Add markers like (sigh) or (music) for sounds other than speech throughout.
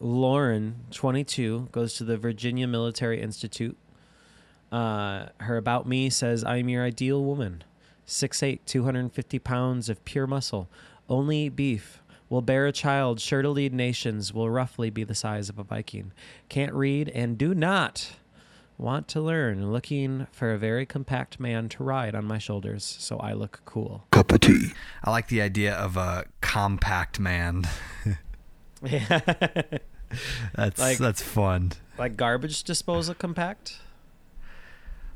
Lauren, 22, goes to the Virginia Military Institute. Uh, her About Me says, I'm your ideal woman. 6'8, 250 pounds of pure muscle. Only eat beef. Will bear a child, sure to lead nations, will roughly be the size of a Viking. Can't read and do not want to learn. Looking for a very compact man to ride on my shoulders so I look cool. Cup of tea. I like the idea of a compact man. Yeah. (laughs) That's Like- that's fun. like garbage disposal compact?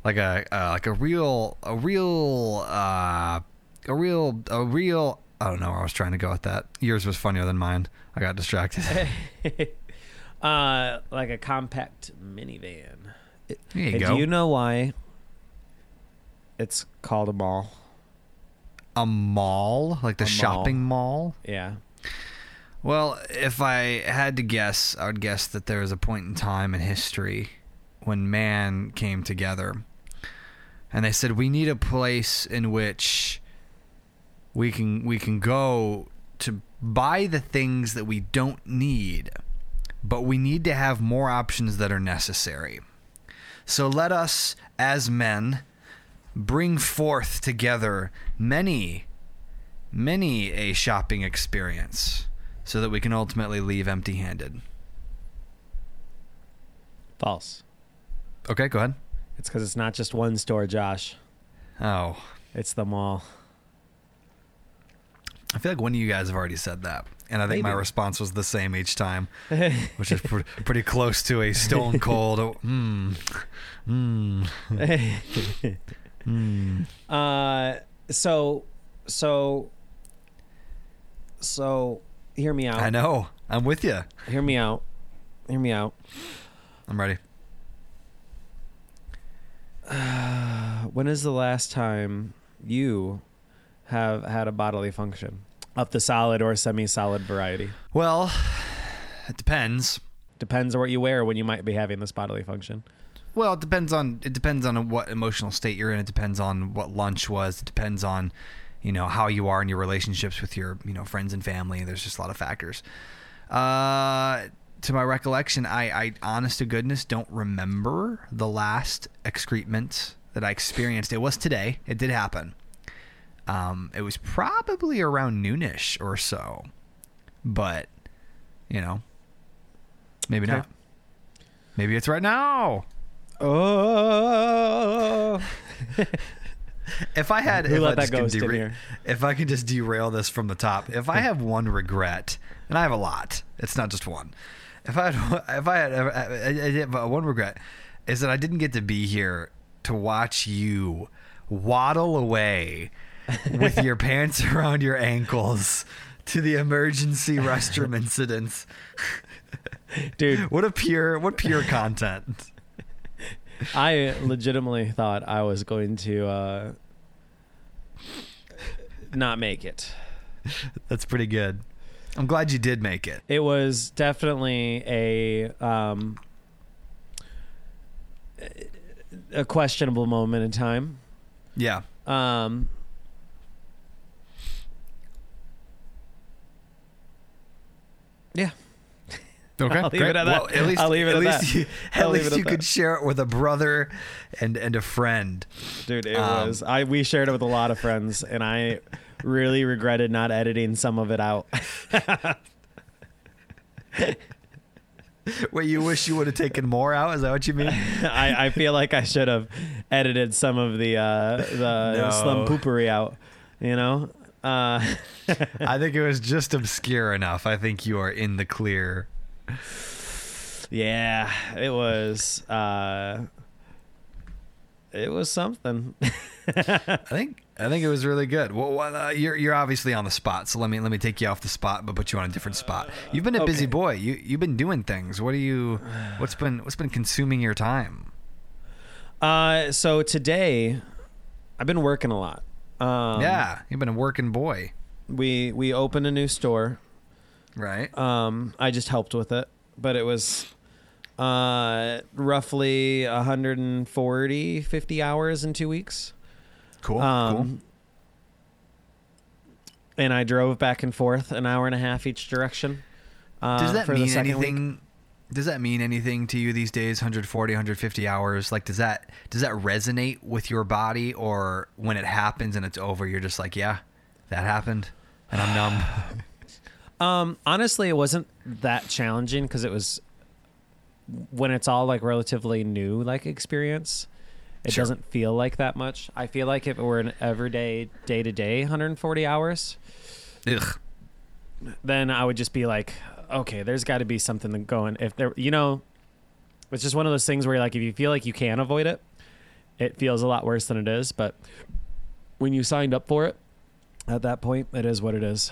Like a uh, like a real a real uh, a real a real. I don't know where I was trying to go with that. Yours was funnier than mine. I got distracted. (laughs) uh, like a compact minivan. There you go. Do you know why it's called a mall? a mall, like the A mall. shopping mall. Yeah. Well, if I had to guess, I would guess that there was a point in time in history when man came together and they said we need a place in which we can we can go to buy the things that we don't need, but we need to have more options that are necessary. So let us as men bring forth together many many a shopping experience so that we can ultimately leave empty handed. False. Okay, go ahead. It's because it's not just one store, Josh. Oh, It's the mall. I feel like one of you guys have already said that. And I think my response was the same each time, (laughs) which is pr- pretty close to a stone cold. (laughs) Hmm. Hmm. Hmm. (laughs) uh, so, so, so, hear me out. I know. I'm with you. Hear me out. Hear me out. I'm ready. (sighs) When is the last time you have had a bodily function of the solid or semi-solid variety? Well, it depends. Depends on what you wear when you might be having this bodily function. Well, it depends on it depends on what emotional state you're in. It depends on what lunch was. It depends on you know how you are in your relationships with your you know friends and family. There's just a lot of factors. Uh, to my recollection, I, I honest to goodness don't remember the last excrement that I experienced. It was today. It did happen. Um, it was probably around noonish or so, but you know, maybe Okay. not. Maybe it's right now. Oh, If I had, Who if let I that just could in dera- here? if I could just derail this from the top, if I have one regret, and I have a lot, it's not just one. If I had, (laughs) if I had, I- I- I uh, one regret, is that I didn't get to be here to watch you waddle away with (laughs) your pants around your ankles to the emergency restroom incidents. dude, (laughs) What a pure, what pure content. I legitimately thought I was going to uh, not make it. That's pretty good. I'm glad you did make it. It was definitely a um, a questionable moment in time. Yeah. Um, yeah, Okay, I'll leave great. it at Well, that. at least, I'll leave it at at least that. you, at I'll least at you could that. share it with a brother and and a friend. dude, it Um, was. I we shared it with a lot of friends, and I really regretted not editing some of it out. Wait, you wish you would have taken more out? Is that what you mean? (laughs) I, I feel like I should have edited some of the uh, the No. slum poopery out. You know. Uh, (laughs) I think it was just obscure enough. I think you are in the clear. Yeah, it was. Uh, it was something. (laughs) I think I think it was really good. Well, well uh, you're you're obviously on the spot, so let me let me take you off the spot, but put you on a different spot. You've been a busy boy. You you've been doing things. What are you? What's been what's been consuming your time? uh, so today, I've been working a lot. Um, yeah, you've been a working boy, we we opened a new store. right? Um, I just helped with it, but it was uh, roughly 140, 50 hours in two weeks. Cool. Um, And I drove back and forth an hour and a half each direction. Uh. Does that mean second week. Does that mean anything to you these days? 140, 150 hours. Like, does that does that resonate with your body, or when it happens and it's over, you're just like, yeah, that happened, and I'm numb. (sighs) Um, honestly, it wasn't that challenging because it was when it's all like relatively new, like experience. It Sure. doesn't feel like that much. I feel like if it were an everyday, day to day, 140 hours, Ugh. then I would just be like, okay, there's got to be something going. If there, you know, it's just one of those things where like if you feel like you can avoid it, it feels a lot worse than it is. But when you signed up for it, at that point, it is what it is.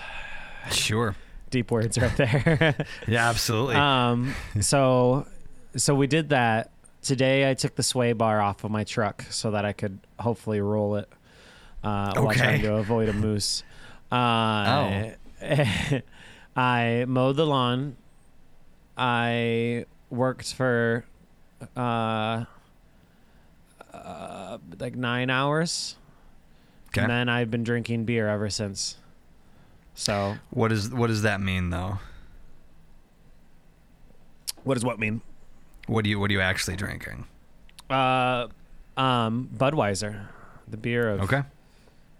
Sure. Deep words right there. (laughs) Yeah, absolutely. um, so, so we did that. Today, I took the sway bar off of my truck so that I could hopefully roll it uh, while trying to avoid a moose. Uh, (laughs) I mowed the lawn. I worked for uh, uh, like nine hours, okay. and then I've been drinking beer ever since. So, What does what does that mean though? what does what mean? What do you what are you actually drinking? Uh, um, Budweiser, the beer of Okay.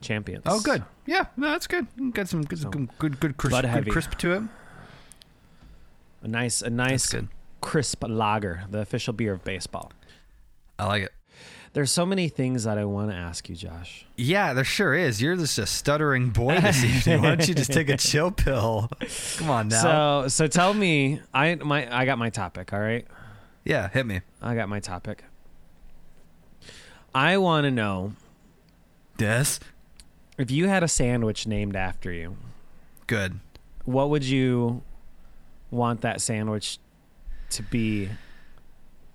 Champions. Oh, good. Yeah, no, that's good. Got some good, So, good, good, good, crisp, good crisp to it. A nice, a nice crisp lager, the official beer of baseball. I like it. There's so many things that I want to ask you, Josh. Yeah, there sure is. You're just a stuttering boy this (laughs) evening. Why don't you just take a chill pill? Come on now. So, so tell me, I my I got my topic. All right, yeah, hit me. I got my topic. I want to know Yes. If you had a sandwich named after you, Good. what would you want that sandwich to be,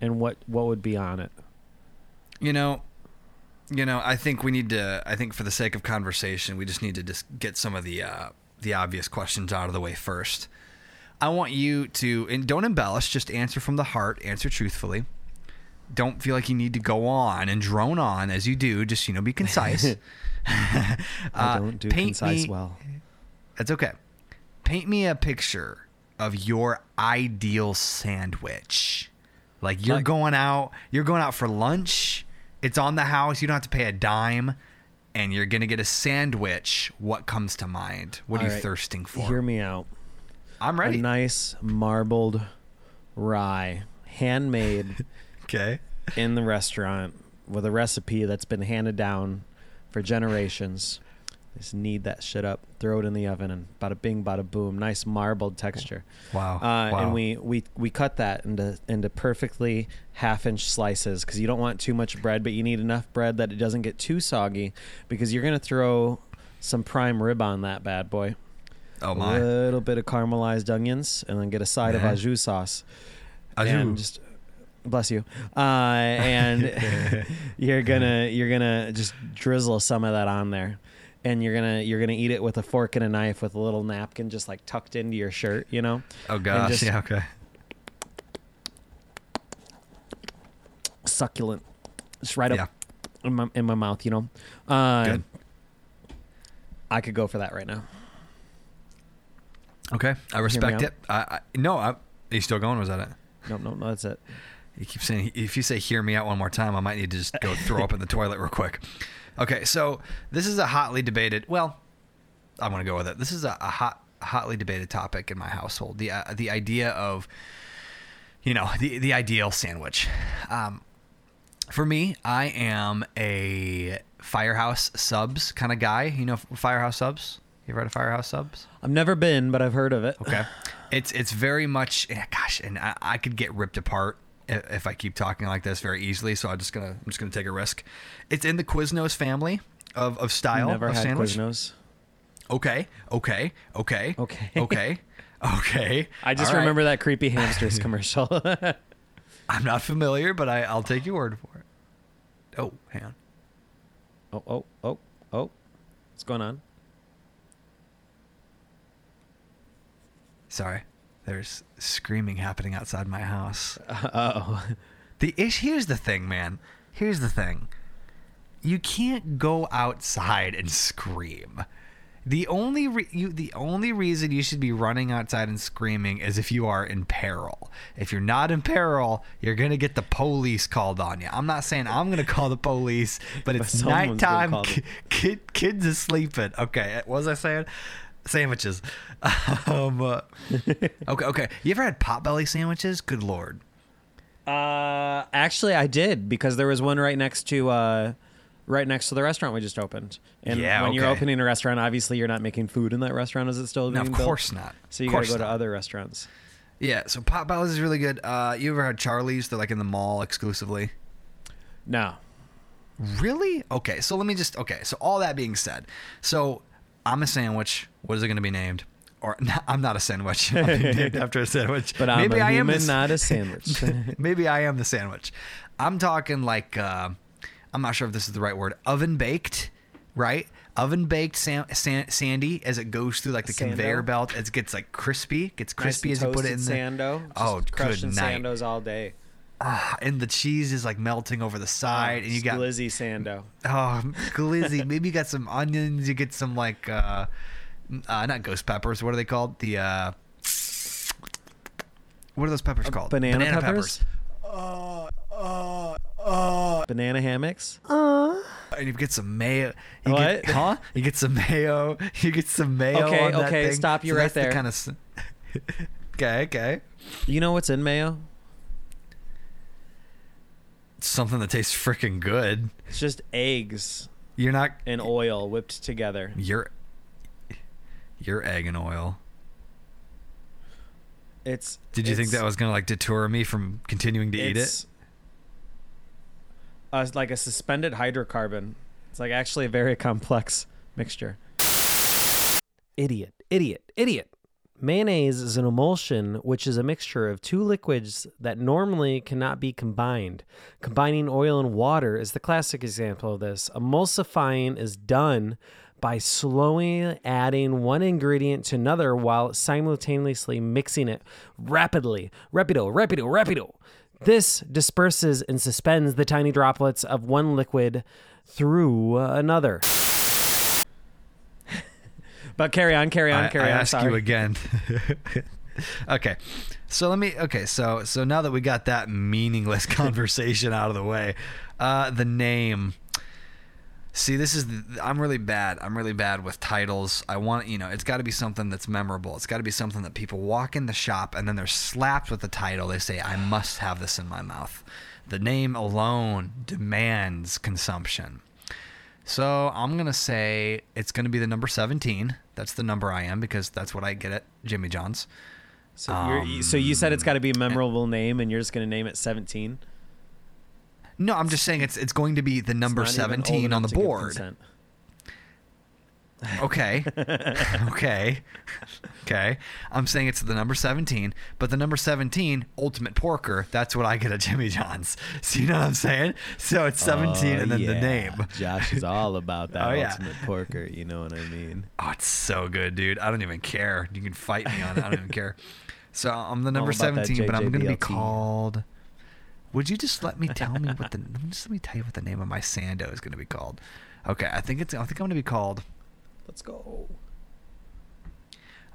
and what what would be on it? You know, you know. I think we need to. I think for the sake of conversation, we just need to just get some of the uh, the obvious questions out of the way first. I want you to and don't embellish. Just answer from the heart. Answer truthfully. Don't feel like you need to go on and drone on as you do. Just you know, be concise. (laughs) I Uh, don't do concise me- well. That's okay. Paint me a picture of your ideal sandwich. Like you're Like- going out, you're going out for lunch. It's on the house. You don't have to pay a dime, and you're gonna get a sandwich. What comes to mind? What are you right, thirsting for? Hear me out. I'm ready. A nice marbled rye, handmade (laughs) okay. in the restaurant with a recipe that's been handed down for generations. Just knead that shit up, throw it in the oven, and bada bing, bada boom. Nice marbled texture. Wow. Uh, wow. And we, we we cut that into into perfectly half inch slices because you don't want too much bread, but you need enough bread that it doesn't get too soggy because you're gonna throw some prime rib on that bad boy. oh my! A little bit of caramelized onions, and then get a side Yeah. of jus sauce. Au jus. And just bless you. Uh, and (laughs) you're gonna you're gonna just drizzle some of that on there, and you're gonna you're gonna eat it with a fork and a knife with a little napkin just like tucked into your shirt, you know. oh gosh. just- yeah. Okay. succulent, just right up Yeah. in my in my mouth. You know, uh, Good. I could go for that right now. Okay. I respect it. I, I no. I, are you still going? Was that it? Nope, nope, no, that's it. You keep saying if you say "hear me out" one more time, I might need to just go throw up in the toilet real quick. Okay, so this is a hotly debated. Well, I'm going to go with it. This is a, a hot, hotly debated topic in my household. The uh, the idea of, you know, the the ideal sandwich. Um, for me, I am a Firehouse Subs kind of guy. You know, Firehouse Subs. You ever heard of Firehouse Subs? I've never been, but I've heard of it. Okay. It's it's very much gosh, and I, I could get ripped apart if, I keep talking like this very easily. So I'm just gonna I'm just gonna take a risk. It's in the Quiznos family of of style Never of had sandwich. Quiznos. Okay, okay, okay, Okay. (laughs) okay, okay. I just All right. remember that creepy hamsters (laughs) commercial. (laughs) I'm not familiar, but I I'll take your word for it. Oh, hang on. oh, oh, oh, oh. What's going on? Sorry, there's screaming happening outside my house. oh. (laughs) The ish here's the thing, man. Here's the thing. You can't go outside and scream. The only re- you the only reason you should be running outside and screaming is if you are in peril. If you're not in peril, you're gonna get the police called on you. I'm not saying I'm gonna call the police, but it's nighttime. kid, kids are sleeping. Okay, what was I saying? Sandwiches. Um, uh, (laughs) okay, okay. You ever had potbelly sandwiches? Good lord. Uh, actually, I did because there was one right next to uh, right next to the restaurant we just opened. And Yeah, when you're opening a restaurant, obviously you're not making food in that restaurant. Is it still No, being of built? course not. So you got to go to other restaurants. Yeah, so Potbelly's is really good. Uh, you ever had Charlie's? They're like in the mall exclusively. No. Really? Okay, so let me just. Okay, so all that being said, so I'm a sandwich. What is it going to be named? Or (laughs) I'm not a sandwich. (laughs) I'm named (laughs) after a sandwich. But I'm maybe a I am human, the, not a sandwich. maybe I am the sandwich. I'm talking like uh, I'm not sure if this is the right word. Oven baked, right? Oven baked san- san- sandy as it goes through like the Sando? conveyor belt. As it gets like crispy, gets crispy and as you put it in there. Sando. Oh, good night. Sandos all day. Ah, and the cheese is like melting over the side, and you got glizzy Sando. oh glizzy. Maybe you got some onions. You get some like uh, uh not ghost peppers. What are they called? The uh, what are those peppers called? Banana, peppers. Banana hammocks. And you get some mayo. You What? Get, huh? You get some mayo. (laughs) You get some mayo. Okay, on that okay, thing. stop you So right that's the there. Kind of. (laughs) okay, okay. You know what's in mayo? Something that tastes freaking good. It's just eggs You're not. and oil whipped together. You're. You're egg and oil. It's. Did you think that was gonna like deter me from continuing to eat it? Uh, it's like a suspended hydrocarbon. It's like actually a very (laughs) complex mixture. Idiot, idiot, idiot. Mayonnaise is an emulsion which is a mixture of two liquids that normally cannot be combined. Combining oil and water is the classic example of this. Emulsifying is done by slowly adding one ingredient to another while simultaneously mixing it rapidly. Rapido, rapido, rapido. This disperses and suspends the tiny droplets of one liquid through another. But carry on, carry on, carry on. I, carry I on. ask Sorry. you again. (laughs) okay, so let me. Okay, so so now that we got that meaningless (laughs) conversation out of the way, uh, the name. See, this is the, I'm really bad. I'm really bad with titles. I want you know, it's got to be something that's memorable. It's got to be something that people walk in the shop and then they're slapped with the title. They say, "I must have this in my mouth." The name alone demands consumption. So I'm gonna say it's gonna be the number 17. That's the number I am because that's what I get at Jimmy John's. So, you're, so you said it's um, got to be a memorable name, and you're just going to name it 17. No, I'm just saying it's it's going to be the number It's not even old 17 on the board. Okay. (laughs) okay. (laughs) Okay. I'm saying it's the number 17, but the number 17, Ultimate Porker, that's what I get at Jimmy John's. So you know what I'm saying? So it's 17 and then the name. Josh is all about (laughs) that Oh, yeah. ultimate porker. You know what I mean? (laughs) Oh, it's so good, dude. I don't even care. You can fight me on it. I don't even care. (laughs) So I'm the number 17, but I'm going to be called. Would you just let me tell me what the? Let me just let me tell you what the name of my Sando is going to be called. Okay, I think it's. I think I'm going to be called. Let's go.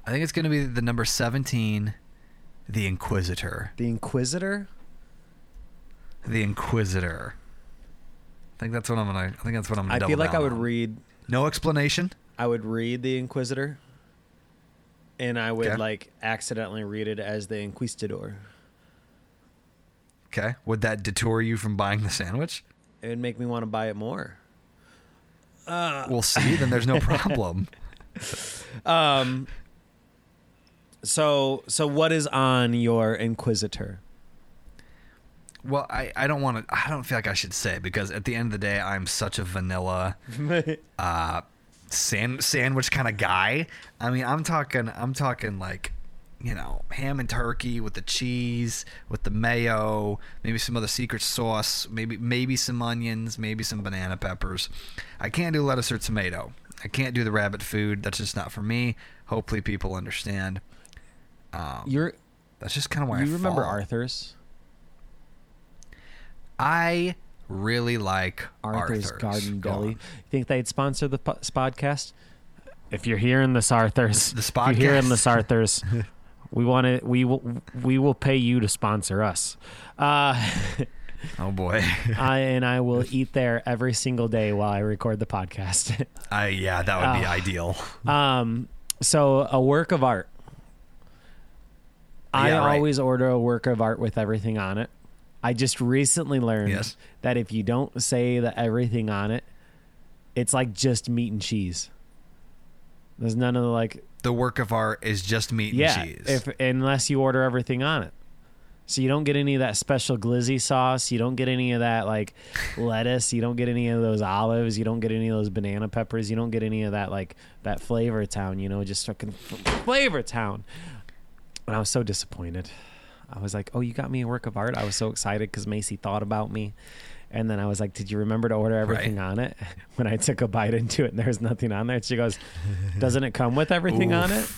I think it's going to be the number 17, the Inquisitor. The Inquisitor. The Inquisitor. I think that's what I'm gonna. I think that's what I'm gonna. I double feel like I would on. read. No explanation. I would read the Inquisitor, and I would Okay. like accidentally read it as the Inquistador. Okay. Would that detour you from buying the sandwich? It would make me want to buy it more. We'll see. Then there's no (laughs) problem. Um. So so what is on your Inquisitor? Well, I, I don't want to. I don't feel like I should say because at the end of the day, I'm such a vanilla (laughs) uh, sand, sandwich kind of guy. I mean, I'm talking. I'm talking like, you know, ham and turkey with the cheese, with the mayo, maybe some other secret sauce, maybe maybe some onions, maybe some banana peppers. I can't do lettuce or tomato. I can't do the rabbit food. That's just not for me. Hopefully, people understand. Um, You're That's just kind of where I you remember fall. Arthur's? I really like Arthur's, Arthur's, Garden Go Deli. on. You think they'd sponsor the po- podcast? If you're hearing this, Arthur's, The if you're hearing this, Arthur's, (laughs) we want to. We will. We will pay you to sponsor us. Uh, (laughs) Oh boy. (laughs) I and I will eat there every single day while I record the podcast. I yeah, that would be Ah. ideal. um, so a work of art. I Yeah, right. always order a work of art with everything on it. I just recently learned Yes. that if you don't say the everything on it, it's like just meat and cheese. There's none of the like The work of art is just meat and cheese. if unless you order everything on it. So you don't get any of that special glizzy sauce. You don't get any of that like (laughs) lettuce. You don't get any of those olives. You don't get any of those banana peppers. You don't get any of that like that flavor town. You know, just fucking flavor town. And I was so disappointed. I was like, "Oh, you got me a work of art." I was so excited because Macy thought about me. And then I was like, "Did you remember to order everything on it?" (laughs) When I took a bite into it, and there's nothing on there. She goes, "Doesn't it come with everything on it?"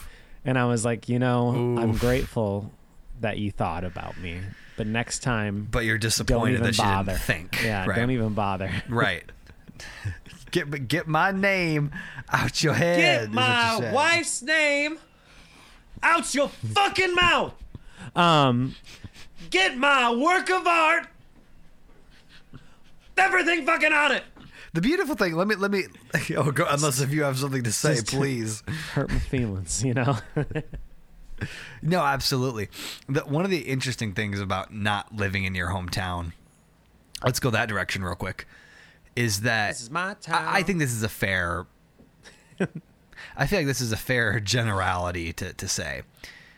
And I was like, "You know, I'm grateful that you thought about me, but next time, but you're don't disappointed even that you bother. didn't think. Yeah, right. don't even bother. (laughs) right. Get get my name out your head. Get my wife's name out your fucking mouth. Um, get my work of art. Everything fucking on it. The beautiful thing. Let me let me. (laughs) Oh, go, unless if you have something to say, Just- please. Hurt my feelings, you know. (laughs) No, absolutely. The, one of the interesting things about not living in your hometown, let's go that direction real quick, is that This is my town. I, I think this is a fair. I feel like this is a fair (laughs) generality to, to say.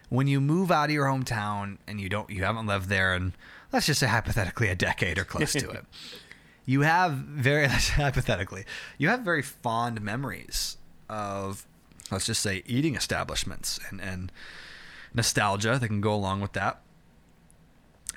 When you move out of your hometown and you don't, you haven't lived there, and let's just say hypothetically a decade or close to it, (laughs) you have very (laughs) hypothetically, you have very fond memories of, let's just say, eating establishments and and nostalgia that can go along with that.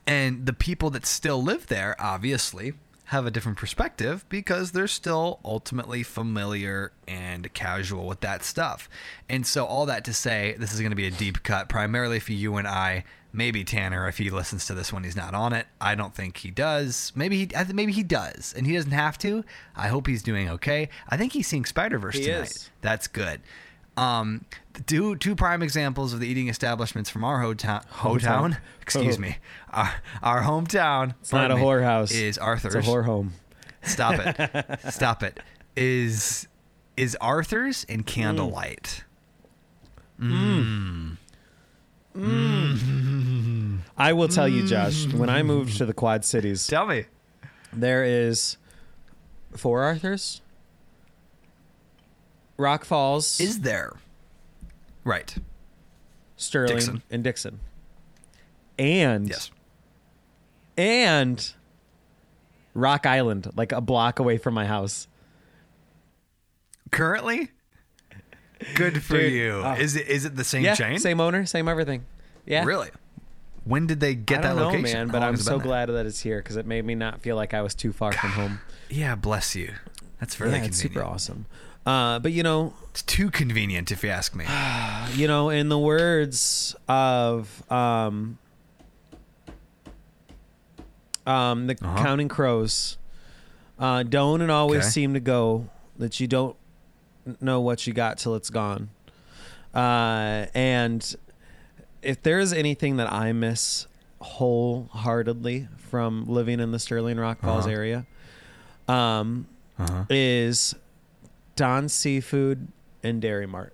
And the people that still live there, obviously, have a different perspective because they're still ultimately familiar and casual with that stuff. And so, all that to say, this is going to be a deep cut, primarily for you and I. Maybe Tanner, if he listens to this when he's not on it. I don't think he does. Maybe he, maybe he does, and he doesn't have to. I hope he's doing okay. I think he's seeing Spider Verse tonight. is. That's good. Um, two two prime examples of the eating establishments from our hometown. Hometown, excuse me, (laughs) our, our hometown. It's not a whorehouse. Is Arthur's? It's a whore home. Stop it! (laughs) Stop it! Is is Arthur's in Candlelight? Mm. Mm. Mm. I will tell you, Josh. When I moved to the Quad Cities, Tell me. there is four Arthurs, Rock Falls, Is there? Right. Sterling, Dixon. and Dixon, and Yes. and Rock Island, like a block away from my house. Currently. Good for Dude, you. oh. Is it is it the same yeah, chain? same owner, same everything. Yeah, Really? When did they get I that know, location? man, but I'm so glad that it's here because it made me not feel like I was too far from (sighs) home. Yeah, bless you. That's really yeah, super awesome. Uh, but you know, It's too convenient, if you ask me. (sighs) you know, in the words of um, um, the Uh-huh. Counting Crows, uh, don't and always Okay. seem to go that you don't know what you got till it's gone. Uh, and if there is anything that I miss wholeheartedly from living in the Sterling Rock Falls Uh-huh. area, um, Uh-huh. is Don Seafood and Dairy Mart.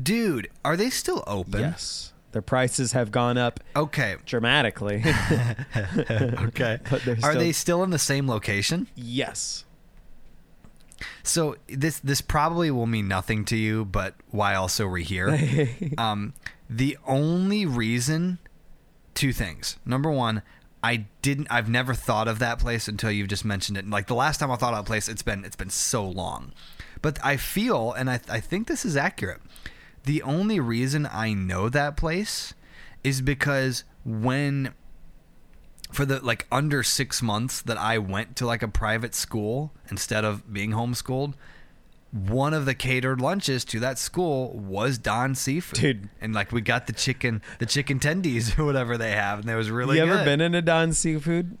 Dude, are they still open? Yes. Their prices have gone up Okay. dramatically. (laughs) (laughs) Okay. But they're Are they still in the same location? yes. So this this probably will mean nothing to you, but why also we're here. (laughs) um, the only reason, two things. Number one, I didn't. I've never thought of that place until you've just mentioned it. Like the last time I thought of a place, it's been it's been so long. But I feel, and I I think this is accurate. The only reason I know that place is because when for the like under six months that I went to like a private school instead of being homeschooled, one of the catered lunches to that school was Don Seafood, Dude. And like we got the chicken, the chicken tendies (laughs) or whatever they have, and it was really. you ever been in a Don Seafood,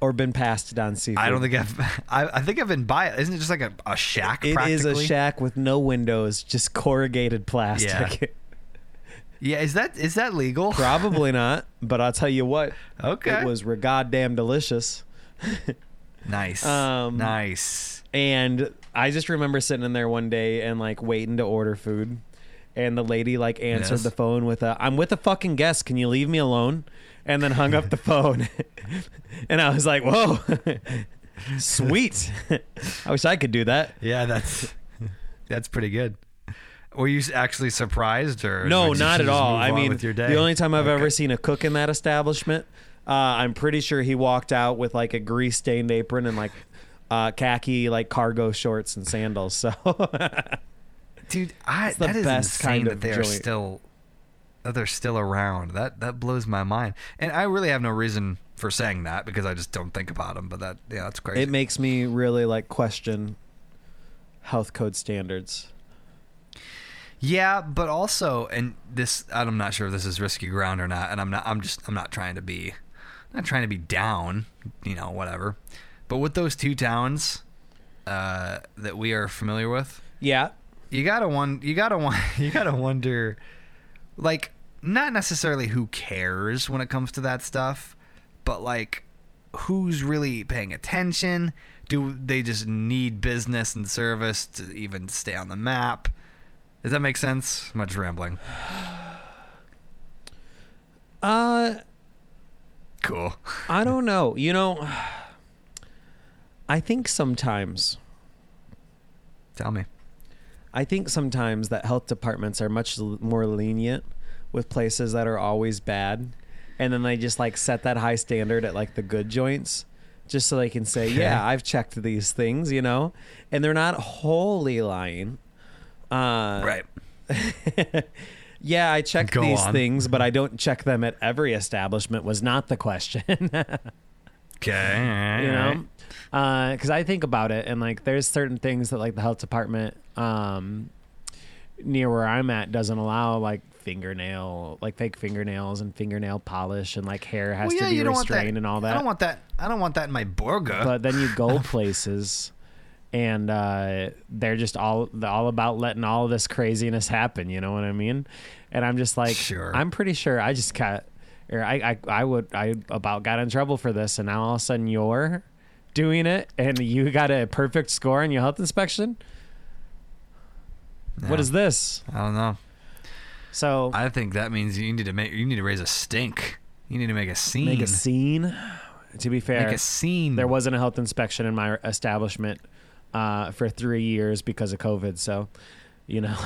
or been past Don Seafood? I don't think I've. (laughs) I, I think I've been by it. Isn't it just like a, a shack? It is a shack with no windows, just corrugated plastic. Yeah, (laughs) is that is that legal? Probably not, but I'll tell you what. Okay. It was goddamn delicious. nice. Um, nice. And I just remember sitting in there one day and like waiting to order food. And the lady like answered Yes. the phone with a I'm with a fucking guest, can you leave me alone? And then hung up the phone. (laughs) and I was like, Whoa. (laughs) Sweet. (laughs) I wish I could do that. Yeah, that's that's pretty good. Were you actually surprised or No, did you not at just all. move I on mean, with your day? the only time I've ever seen a cook in that establishment, uh, I'm pretty sure he walked out with like a grease stained apron and like uh, khaki like cargo shorts and sandals. So (laughs) dude, I It's the that is best insane kind that of they are joint. still that they're still around. That that blows my mind. And I really have no reason for saying that because I just don't think about them. But that yeah, that's crazy. it makes me really like question health code standards. Yeah, but also, and this I'm not sure if this is risky ground or not, and I'm not. I'm just I'm not trying to be, I'm not trying to be down, you know, whatever. But with those two towns uh, that we are familiar with, Yeah. you gotta one, you gotta one, (laughs) you gotta wonder, like, not necessarily who cares when it comes to that stuff, but like, who's really paying attention? Do they just need business and service to even stay on the map? Does that make sense? I'm rambling. Uh Cool. I don't know. You know, I think sometimes Tell me. I think sometimes that health departments are much l- more lenient with places that are always bad, and then they just like set that high standard at like the good joints, just so they can say. "Yeah, I've checked these things," you know, and they're not wholly lying. Uh, right. (laughs) yeah, I checked Go these on. things, but I don't check them at every establishment. Was not the question. (laughs) Okay. you know because i think about it and like there's certain things that like the health department um near where i'm at doesn't allow like fingernail like fake fingernails and fingernail polish and like hair has Well, yeah, to be you don't want that. restrained and all that I don't want that. I don't want that in my burger. but then you go (laughs) places and uh, they're just all all about letting all this craziness happen. You know what I mean? And I'm just like, Sure. I'm pretty sure I just got, or I, I, I would, I about got in trouble for this, and now all of a sudden you're doing it, and you got a perfect score in your health inspection. What Yeah. is this? I don't know. So I think that means you need to make. You need to raise a stink. You need to make a scene. make a scene. To be fair, Make a scene. there wasn't a health inspection in my establishment uh, for three years because of COVID. So, you know,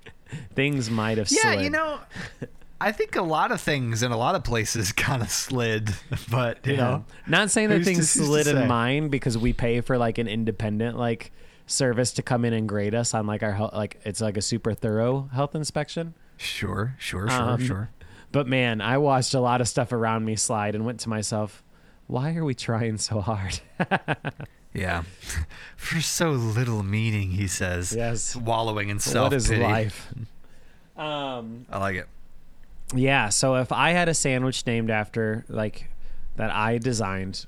(laughs) things might have Yeah, slid. you know, (laughs) I think a lot of things in a lot of places (laughs) kind of slid, (laughs) but you Yeah. know, not saying that things to slid in mine because we pay for like an independent like service to come in and grade us on like our health, like it's like a super thorough health inspection. sure, sure, sure, Um, sure. But man, I watched a lot of stuff around me slide and went to myself, why are we trying so hard? (laughs) Yeah, for so little meaning, he says. Yes. wallowing in self what is pity. life? Um, I like it. Yeah, so if I had a sandwich named after like that I designed,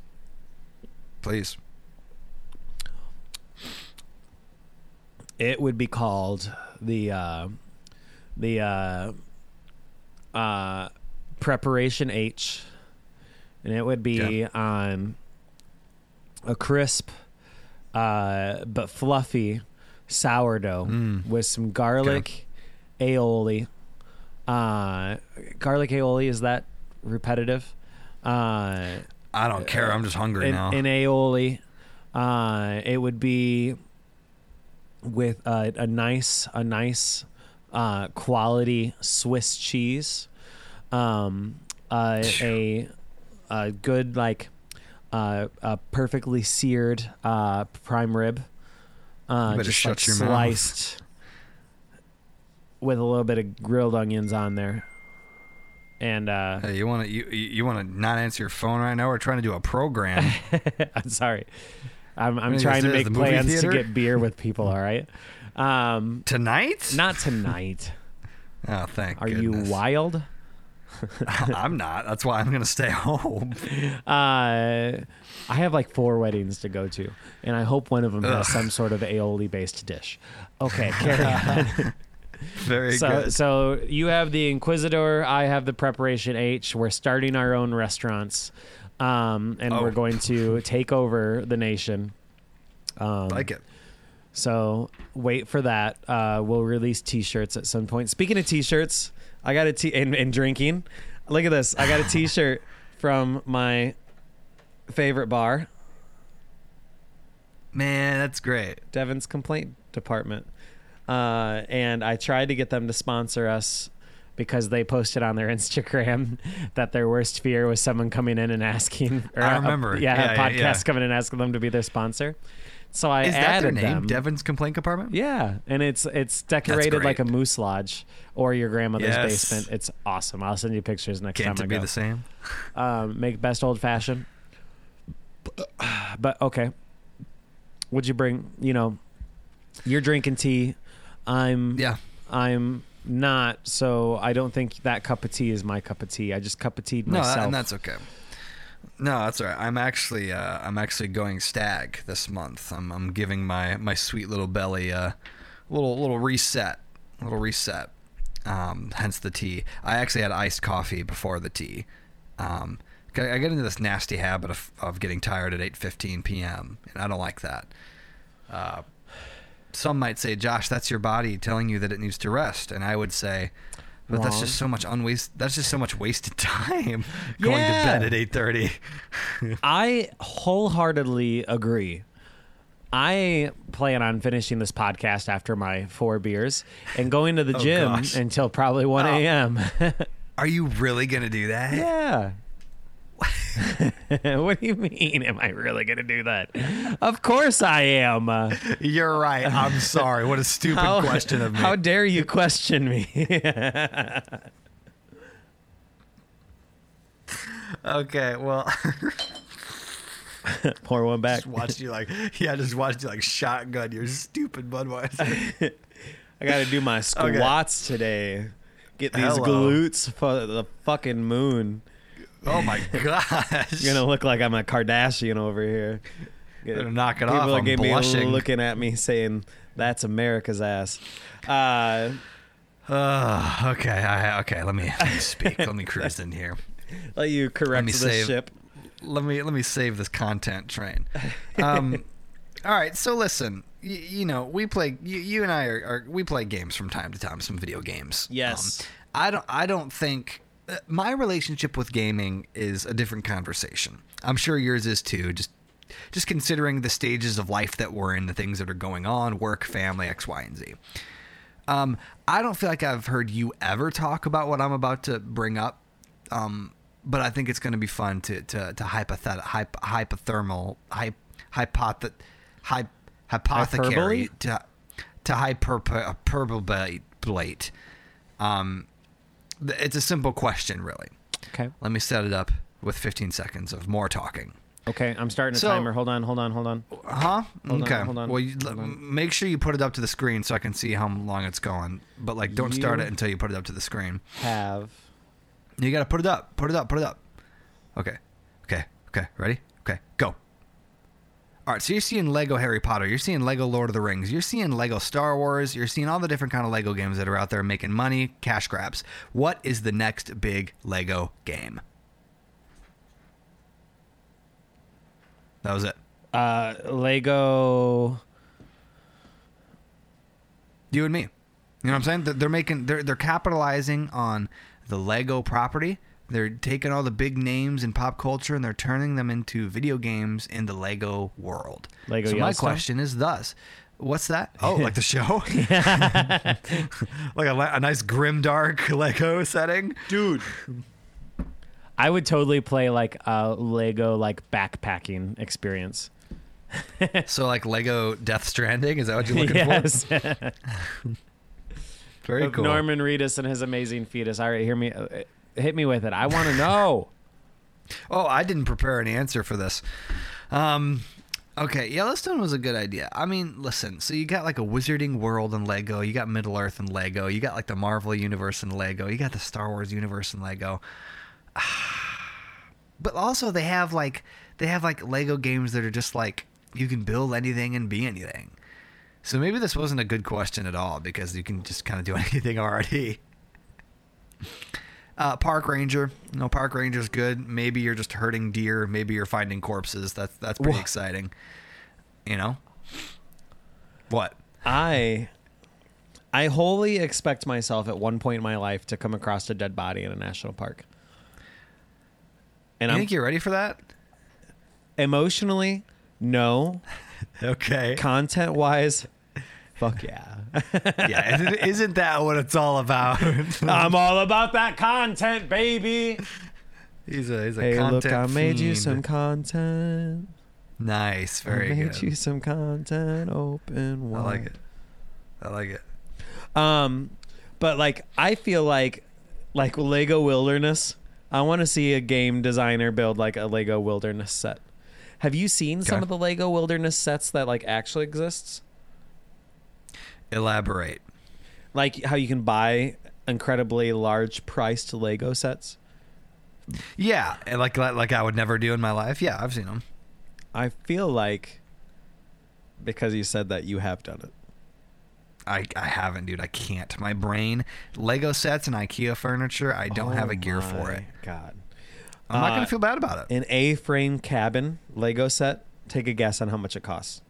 Please. it would be called the uh the uh uh preparation H and it would be on a crisp uh but fluffy sourdough Mm. with some garlic aioli. Uh garlic aioli is that repetitive? Uh I don't care. I'm just hungry an, now. an aioli. Uh, it would be with a, a nice, a nice uh, quality Swiss cheese, um, uh, a a good like uh, a perfectly seared uh, prime rib, uh, just like shut your mouth. sliced with a little bit of grilled onions on there, and uh, Hey, you want to you you want to not answer your phone right now? We're trying to do a program. (laughs) I'm sorry. I'm, I'm trying to make plans to get beer with people. All right. Um, Tonight? not tonight. (laughs) Oh, thank Are goodness. you wild? (laughs) I'm not. That's why I'm going to stay home. Uh, I have like four weddings to go to, and I hope one of them has some sort of aioli based dish. Okay, carry on. Very so, good. so you have the Inquisitor, I have the Preparation H. We're starting our own restaurants, um, and Oh. we're going to take over the nation. Um, like it. So wait for that. Uh, we'll release T-shirts at some point. Speaking of T-shirts, I got a T and, and drinking. Look at this. I got a (laughs) T-shirt from my favorite bar, Man, that's great. Devon's Complaint Department, uh, and I tried to get them to sponsor us because they posted on their (laughs) Instagram that their worst fear was someone coming in and asking. Or I a- remember. yeah, Yeah, a yeah, podcast yeah. coming and asking them to be their sponsor. So I Is that their name? them. Devon's Complaint Compartment? Yeah, and it's it's decorated like a moose lodge or your grandmother's Yes. basement. It's awesome. I'll send you pictures next Can't time it be go. the same? (laughs) Um, make best old fashioned. (sighs) But okay, would you bring? You know, you're drinking tea. I'm Yeah. I'm not. So I don't think that cup of tea is my cup of tea. I just cup of tea No, myself. that, and that's okay. No, that's all right. I'm actually uh, I'm actually going stag this month. I'm I'm giving my my sweet little belly a little little reset, little reset. Um, hence the tea. I actually had iced coffee before the tea. Um, I get into this nasty habit of, of getting tired at 8:15 p.m. and I don't like that. Uh, some might say, Josh, that's your body telling you that it needs to rest, and I would say, but that's just so much unwaste. That's just so much wasted (laughs) time (laughs) going Yeah. to bed at 8:30. I wholeheartedly agree. I plan on finishing this podcast after my four beers and going to the (laughs) Oh, gym gosh. until probably 1 Oh. a.m. Are you really gonna do that? yeah. (laughs) what do you mean? Am I really going to do that? Of course I am. Uh, You're right. I'm sorry. What a stupid how, question of me. How dare you question me? (laughs) okay, well, (laughs) Pour one back. just watched you like yeah, just watched you like shotgun your stupid Budweiser. I got to do my squats today. Get these Hello. glutes for the fucking moon. (laughs) oh my gosh! You're gonna look like I'm a Kardashian over here. Better knock it People off. are I'm gonna be looking at me saying, "That's America's ass." Uh, Uh, okay, I, okay. Let me, let me speak. let me cruise in here. (laughs) let you correct me the save- ship. let me let me save this content train. Um, (laughs) all right, so listen, you, you know we play. You, you and I are, are we play games from time to time, some video games. Yes. Um, I don't. I don't think my relationship with gaming is a different conversation. I'm sure yours is too. Just just considering the stages of life that we're in, the things that are going on, work, family, X, Y, and Z. Um, I don't feel like I've heard you ever talk about what I'm about to bring up. Um, but I think it's going to be fun to to to hypothet hyp, hypothermal hyp, hypothet hyp, hypothecary Hyperbole? to to hyperbolate. Um, it's a simple question, really. Okay. Let me set it up with 15 seconds of more talking. Okay. I'm starting a So- timer. Hold on. Hold on. Hold on. Huh? Hold on, okay. hold on, Well, you, hold on. make sure you put it up to the screen so I can see how long it's going. But like, don't start it until you put it up to the screen. Have You got to put it up. Put it up. Put it up. Okay. Okay. Okay. Ready? All right. So you're seeing Lego Harry Potter. You're seeing Lego Lord of the Rings. You're seeing Lego Star Wars. You're seeing all the different kind of Lego games that are out there making money, cash grabs. What is the next big Lego game? That was it. uh, Lego. You and me. You know what I'm saying? They're making they're they're capitalizing on the Lego property. They're taking all the big names in pop culture and they're turning them into video games in the Lego world. Lego so my question is thus, what's that? Oh, like the show? (laughs) like a, a nice grim dark Lego setting? dude. I would totally play like a Lego like backpacking experience. (laughs) So like Lego Death Stranding, is that what you're looking yes. for? (laughs) Very cool. Norman Reedus and his amazing fetus. All right, hear me. Uh, hit me with it. I want to know. (laughs) Oh, I didn't prepare an answer for this. Um, Okay, Yellowstone was a good idea. I mean, listen, so you got like a Wizarding World in Lego, you got Middle Earth in Lego, you got like the Marvel universe in Lego, you got the Star Wars universe in Lego. (sighs) But also they have like they have like Lego games that are just like you can build anything and be anything. So maybe this wasn't a good question at all because you can just kind of do (laughs) anything already. Uh, park ranger, no park ranger's good. Maybe you're just herding deer. Maybe you're finding corpses. That's that's pretty Wha- exciting. You know. What? I I wholly expect myself at one point in my life to come across a dead body in a national park. And you I'm think you're ready for that? emotionally, no. (laughs) Okay. Content wise, fuck yeah. (laughs) yeah, isn't, that what it's all about? (laughs) I'm all about that content, baby. he's a he's a Hey, content look, I made you some content. nice, very good. I made good. you some content. Open I like it. I like it. Um, but like I feel like like Lego Wilderness. I want to see a game designer build like a Lego Wilderness set. Have you seen some of the Lego Wilderness sets that like actually exists? Elaborate. Like how you can buy incredibly large priced Lego sets. Yeah, and like like I would never do in my life. Yeah, I've seen them. I feel like because you said that you have done it. I, I haven't, dude. I can't. My brain, Lego sets and IKEA furniture. I don't have Oh a gear for it. God. I'm not Uh, gonna feel bad about it. An A-frame cabin Lego set. Take a guess on how much it costs.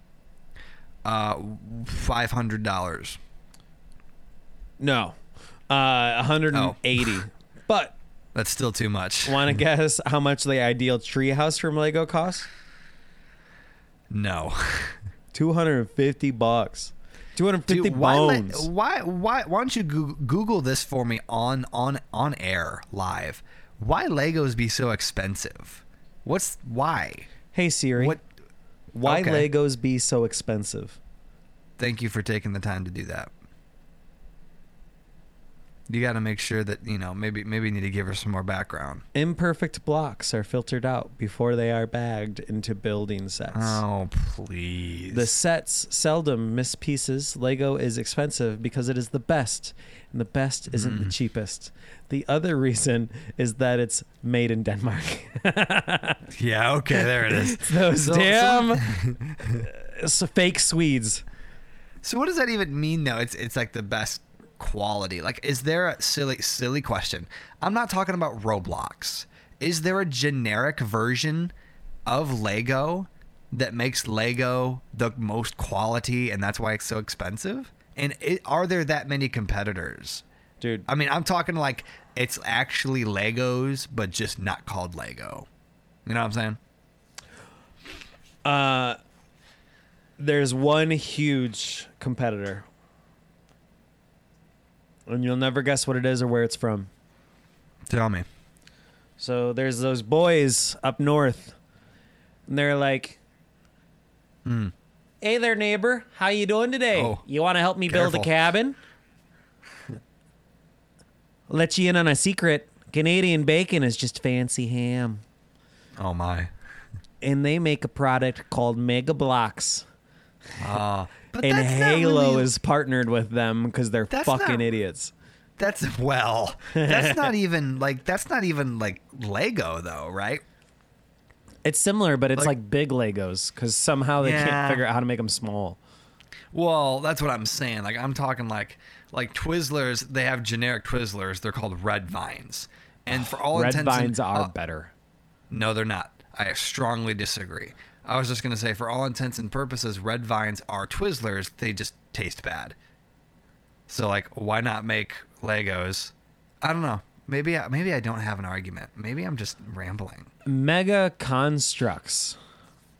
Uh, five hundred dollars. No. Uh 180. Oh. (laughs) But That's still too much. Want to (laughs) guess how much the ideal treehouse from Lego costs? No. (laughs) 250 bucks. 250 Dude, why, let- bones. why why why don't you Google this for me on on on air live? Why Legos be so expensive? What's why? hey Siri, What? Why okay. Legos be so expensive? Thank you for taking the time to do that. You got to make sure that you know. Maybe maybe you need to give her some more background. Imperfect blocks are filtered out before they are bagged into building sets. Oh please. The sets seldom miss pieces. Lego is expensive because it is the best, and the best isn't the Mm. cheapest. The other reason is that it's made in Denmark. (laughs) yeah. Okay. There it is. (laughs) Those So- so- damn (laughs) uh, s- fake Swedes. So what does that even mean though? It's it's like the best quality. Like is there a silly silly question? I'm not talking about Roblox. Is there a generic version of Lego that makes Lego the most quality and that's why it's so expensive? And it, are there that many competitors? Dude, I mean, I'm talking like it's actually Legos but just not called Lego. You know what I'm saying? uh, there's one huge competitor. And you'll never guess what it is or where it's from. Tell me. So there's those boys up north. And they're like, Mm. Hey there, neighbor. How you doing today? Oh, you want to help me build a careful. Cabin? Let you in on a secret. Canadian bacon is just fancy ham. Oh my. And they make a product called Mega Bloks. Ah. but and that's Halo really- is partnered with them because they're That's fucking not- idiots. That's well. That's not (laughs) even like that's not even like Lego though, right? It's similar, but it's Like- like, big Legos because somehow they Yeah. can't figure out how to make them small. Well, that's what I'm saying. Like I'm talking like like Twizzlers. They have generic Twizzlers. They're called Red Vines, and for all Red intents and- vines are uh, better. No, they're not. I strongly disagree. I was just gonna say, for all intents and purposes, Red Vines are Twizzlers. They just taste bad. So like, why not make Legos? I don't know. Maybe I, maybe I don't have an argument. Maybe I'm just rambling. Mega Construx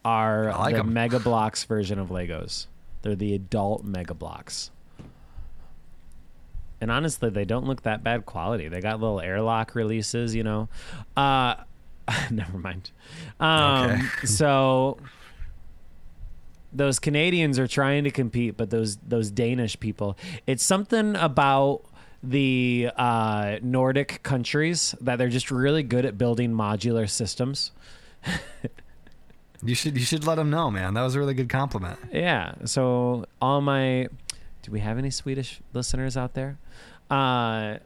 are I like the 'em. Mega (laughs) Blocks version of Legos. They're the adult Mega Bloks. And honestly, they don't look that bad quality. They got little airlock releases, you know. Uh, (laughs) never mind. Um, Okay. (laughs) so those Canadians are trying to compete, but those those Danish people, it's something about the uh, Nordic countries that they're just really good at building modular systems. You should you should let them know, man. That was a really good compliment. Yeah. So all my, do we have any Swedish listeners out there? Uh,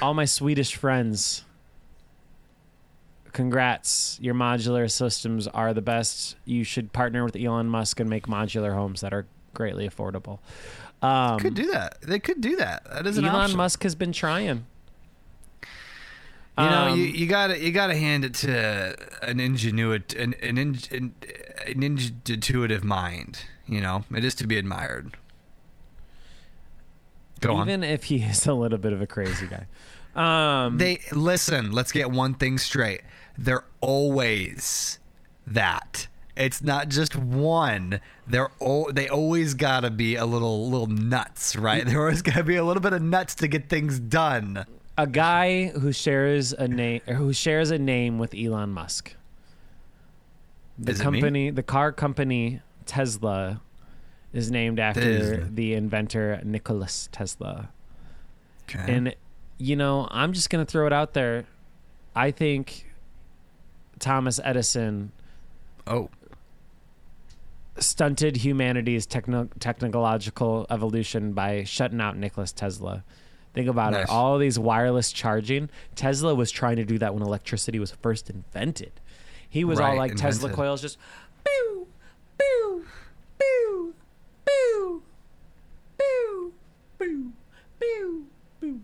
all my Swedish friends. Congrats! Your modular systems are the best. You should partner with Elon Musk and make modular homes that are greatly affordable. Um, Could do that. They could do that. That is an Elon option. Musk has been trying. You know, Um, you, you gotta you gotta hand it to an ingenuit an an, in, an, an intuitive mind. You know, it is to be admired. Go on. even if he (laughs) is a little bit of a crazy guy. Um, They listen. Let's get one thing straight. They're always that. It's not just one. They're o- they always gotta be a little little nuts, right? (laughs) There always gotta be a little bit of nuts to get things done. a guy who shares a name who shares a name with Elon Musk. The Is company, the car company Tesla, is named after Tesla. the inventor Nicholas Tesla. Okay. And you know, I'm just gonna throw it out there. I think Thomas Edison oh, stunted humanity's techno- technological evolution by shutting out Nicholas Tesla. Think about Nice. it. All these wireless charging, Tesla was trying to do that when electricity was first invented. He was all like Tesla coils just boo, boo, boo, boo, boo, boo, boo, boo,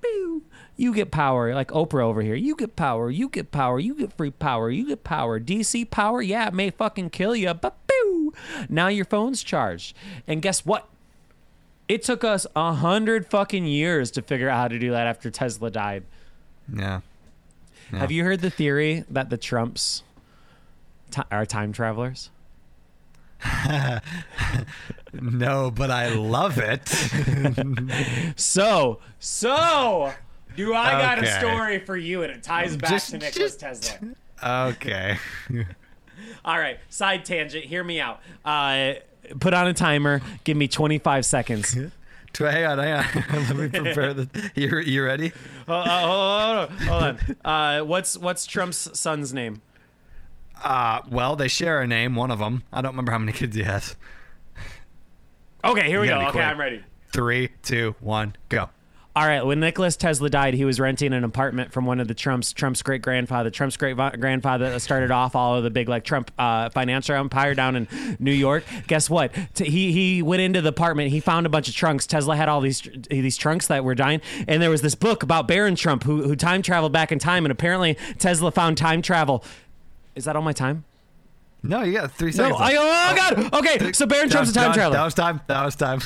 boo. You get power, like Oprah over here. You get power, you get power, you get free power, you get power. DC power, yeah, it may fucking kill you, but boo. Now your phone's charged. And guess what? It took us a hundred fucking years to figure out how to do that after Tesla died. yeah. Yeah. Have you heard the theory that the Trumps ti are time travelers? (laughs) No, but I love it. (laughs) So, so do I got a story for you, and it ties back Just- to Nicholas just- Tesla. okay. (laughs) All right, side tangent. Hear me out. Uh, put on a timer. Give me 25 seconds. Hang on, hang on. Let me prepare the. You you ready? Oh, oh, hold on, hold on. Uh, what's what's Trump's son's name? Uh, well, they share a name. One of them. I don't remember how many kids he has. Okay, here we go. Okay, quick. I'm ready. Three, two, one, go. All right, when Nicholas Tesla died, he was renting an apartment from one of the Trump's Trump's great grandfather. Trump's great grandfather started off all of the big like Trump uh, financial empire down in New York. Guess what? T- he he went into the apartment. He found a bunch of trunks. Tesla had all these these trunks that were dying, and there was this book about Baron Trump who who time traveled back in time, and apparently Tesla found time travel. Is that all my time? No, you got three No, seconds. I, oh god. Oh. Okay, so Baron Trump's a time traveler. That was time. That was time.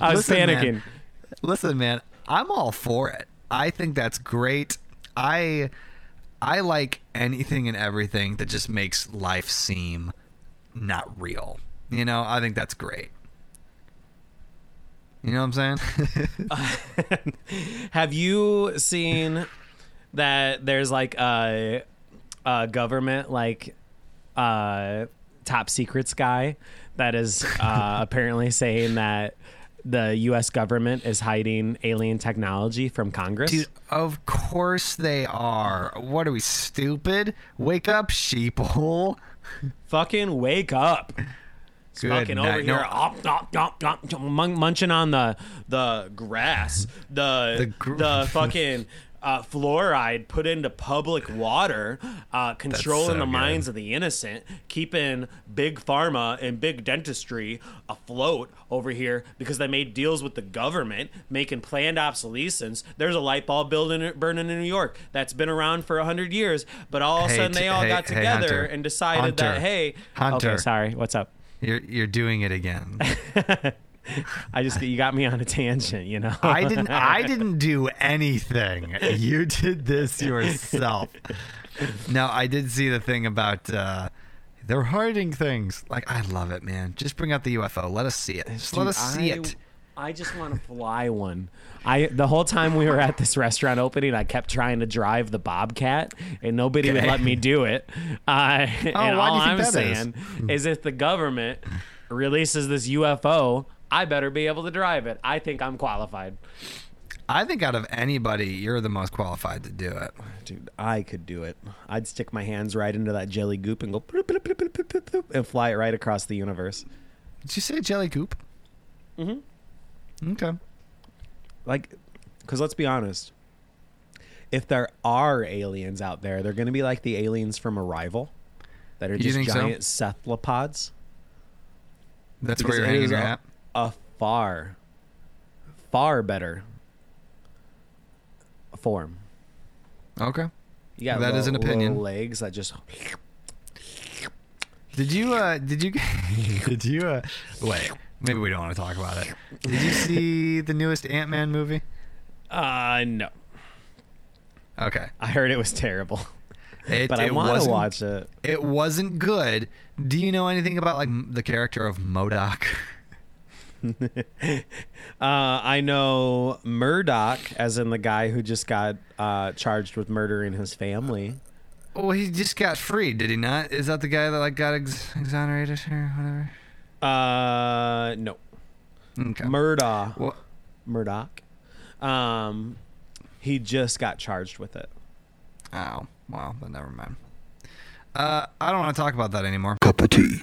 I was Listen, man. panicking. Listen, man, I'm all for it. I think that's great. I I like anything and everything that just makes life seem not real. You know, I think that's great. You know what I'm saying? (laughs) Have you seen that there's like a, a government like uh top secrets guy that is uh, (laughs) apparently saying that the US government is hiding alien technology from Congress? Dude, of course they are. What are we stupid? Wake up, sheeple. (laughs) Fucking wake up. Good fucking over here, No. op, op, op, op, munching on the the grass, the The the, fucking uh, fluoride put into public water, uh, controlling so the good. minds of the innocent, keeping big pharma and big dentistry afloat over here because they made deals with the government, making planned obsolescence. There's a light bulb building burning in New York that's been around for hundred years, but all of a Hey, sudden they all hey- got together Hunter. and decided Hunter. that hey, Hunter. okay, sorry, what's up? You're you're doing it again. (laughs) I just you got me on a tangent, you know. I didn't I (laughs) didn't do anything. You did this yourself. No, I did see the thing about uh they're hiding things. Like I love it, man. Just bring out the UFO. Let us see it. Just let us see I- it. I just want to fly one. I the whole time we were at this restaurant opening, I kept trying to drive the Bobcat, and nobody would let me do it. Uh, and why do all you think I'm that is? saying is? if the government releases this UFO, I better be able to drive it. I think I'm qualified. I think out of anybody, you're the most qualified to do it. Dude, I could do it. I'd stick my hands right into that jelly goop and go bloop, bloop, bloop, bloop, bloop, bloop, bloop, and fly it right across the universe. Did you say jelly goop? Mm-hmm. Okay. Like, because let's be honest, if there are aliens out there, they're going to be like the aliens from Arrival, that are You just think so? giant cephalopods. That's Because where you're it hanging is your a- far, far better form. Okay. You got That little, is an opinion. legs that just. Did you? uh Did you? (laughs) did you? uh Wait. Maybe we don't want to talk about it. Did you see the newest Ant Man movie? Uh, no. Okay. I heard it was terrible, It, but I want to watch it. It wasn't good. Do you know anything about like the character of MODOK? (laughs) (laughs) Uh, I know Murdaugh, as in the guy who just got uh, charged with murdering his family. Well, he just got freed, did he not? Is that the guy that like got ex- exonerated or whatever? Uh, no, Okay. Murdaugh. Well, Murdaugh. Um, he just got charged with it. oh, well, then never mind. Uh, I don't want to talk about that anymore. Cup of tea.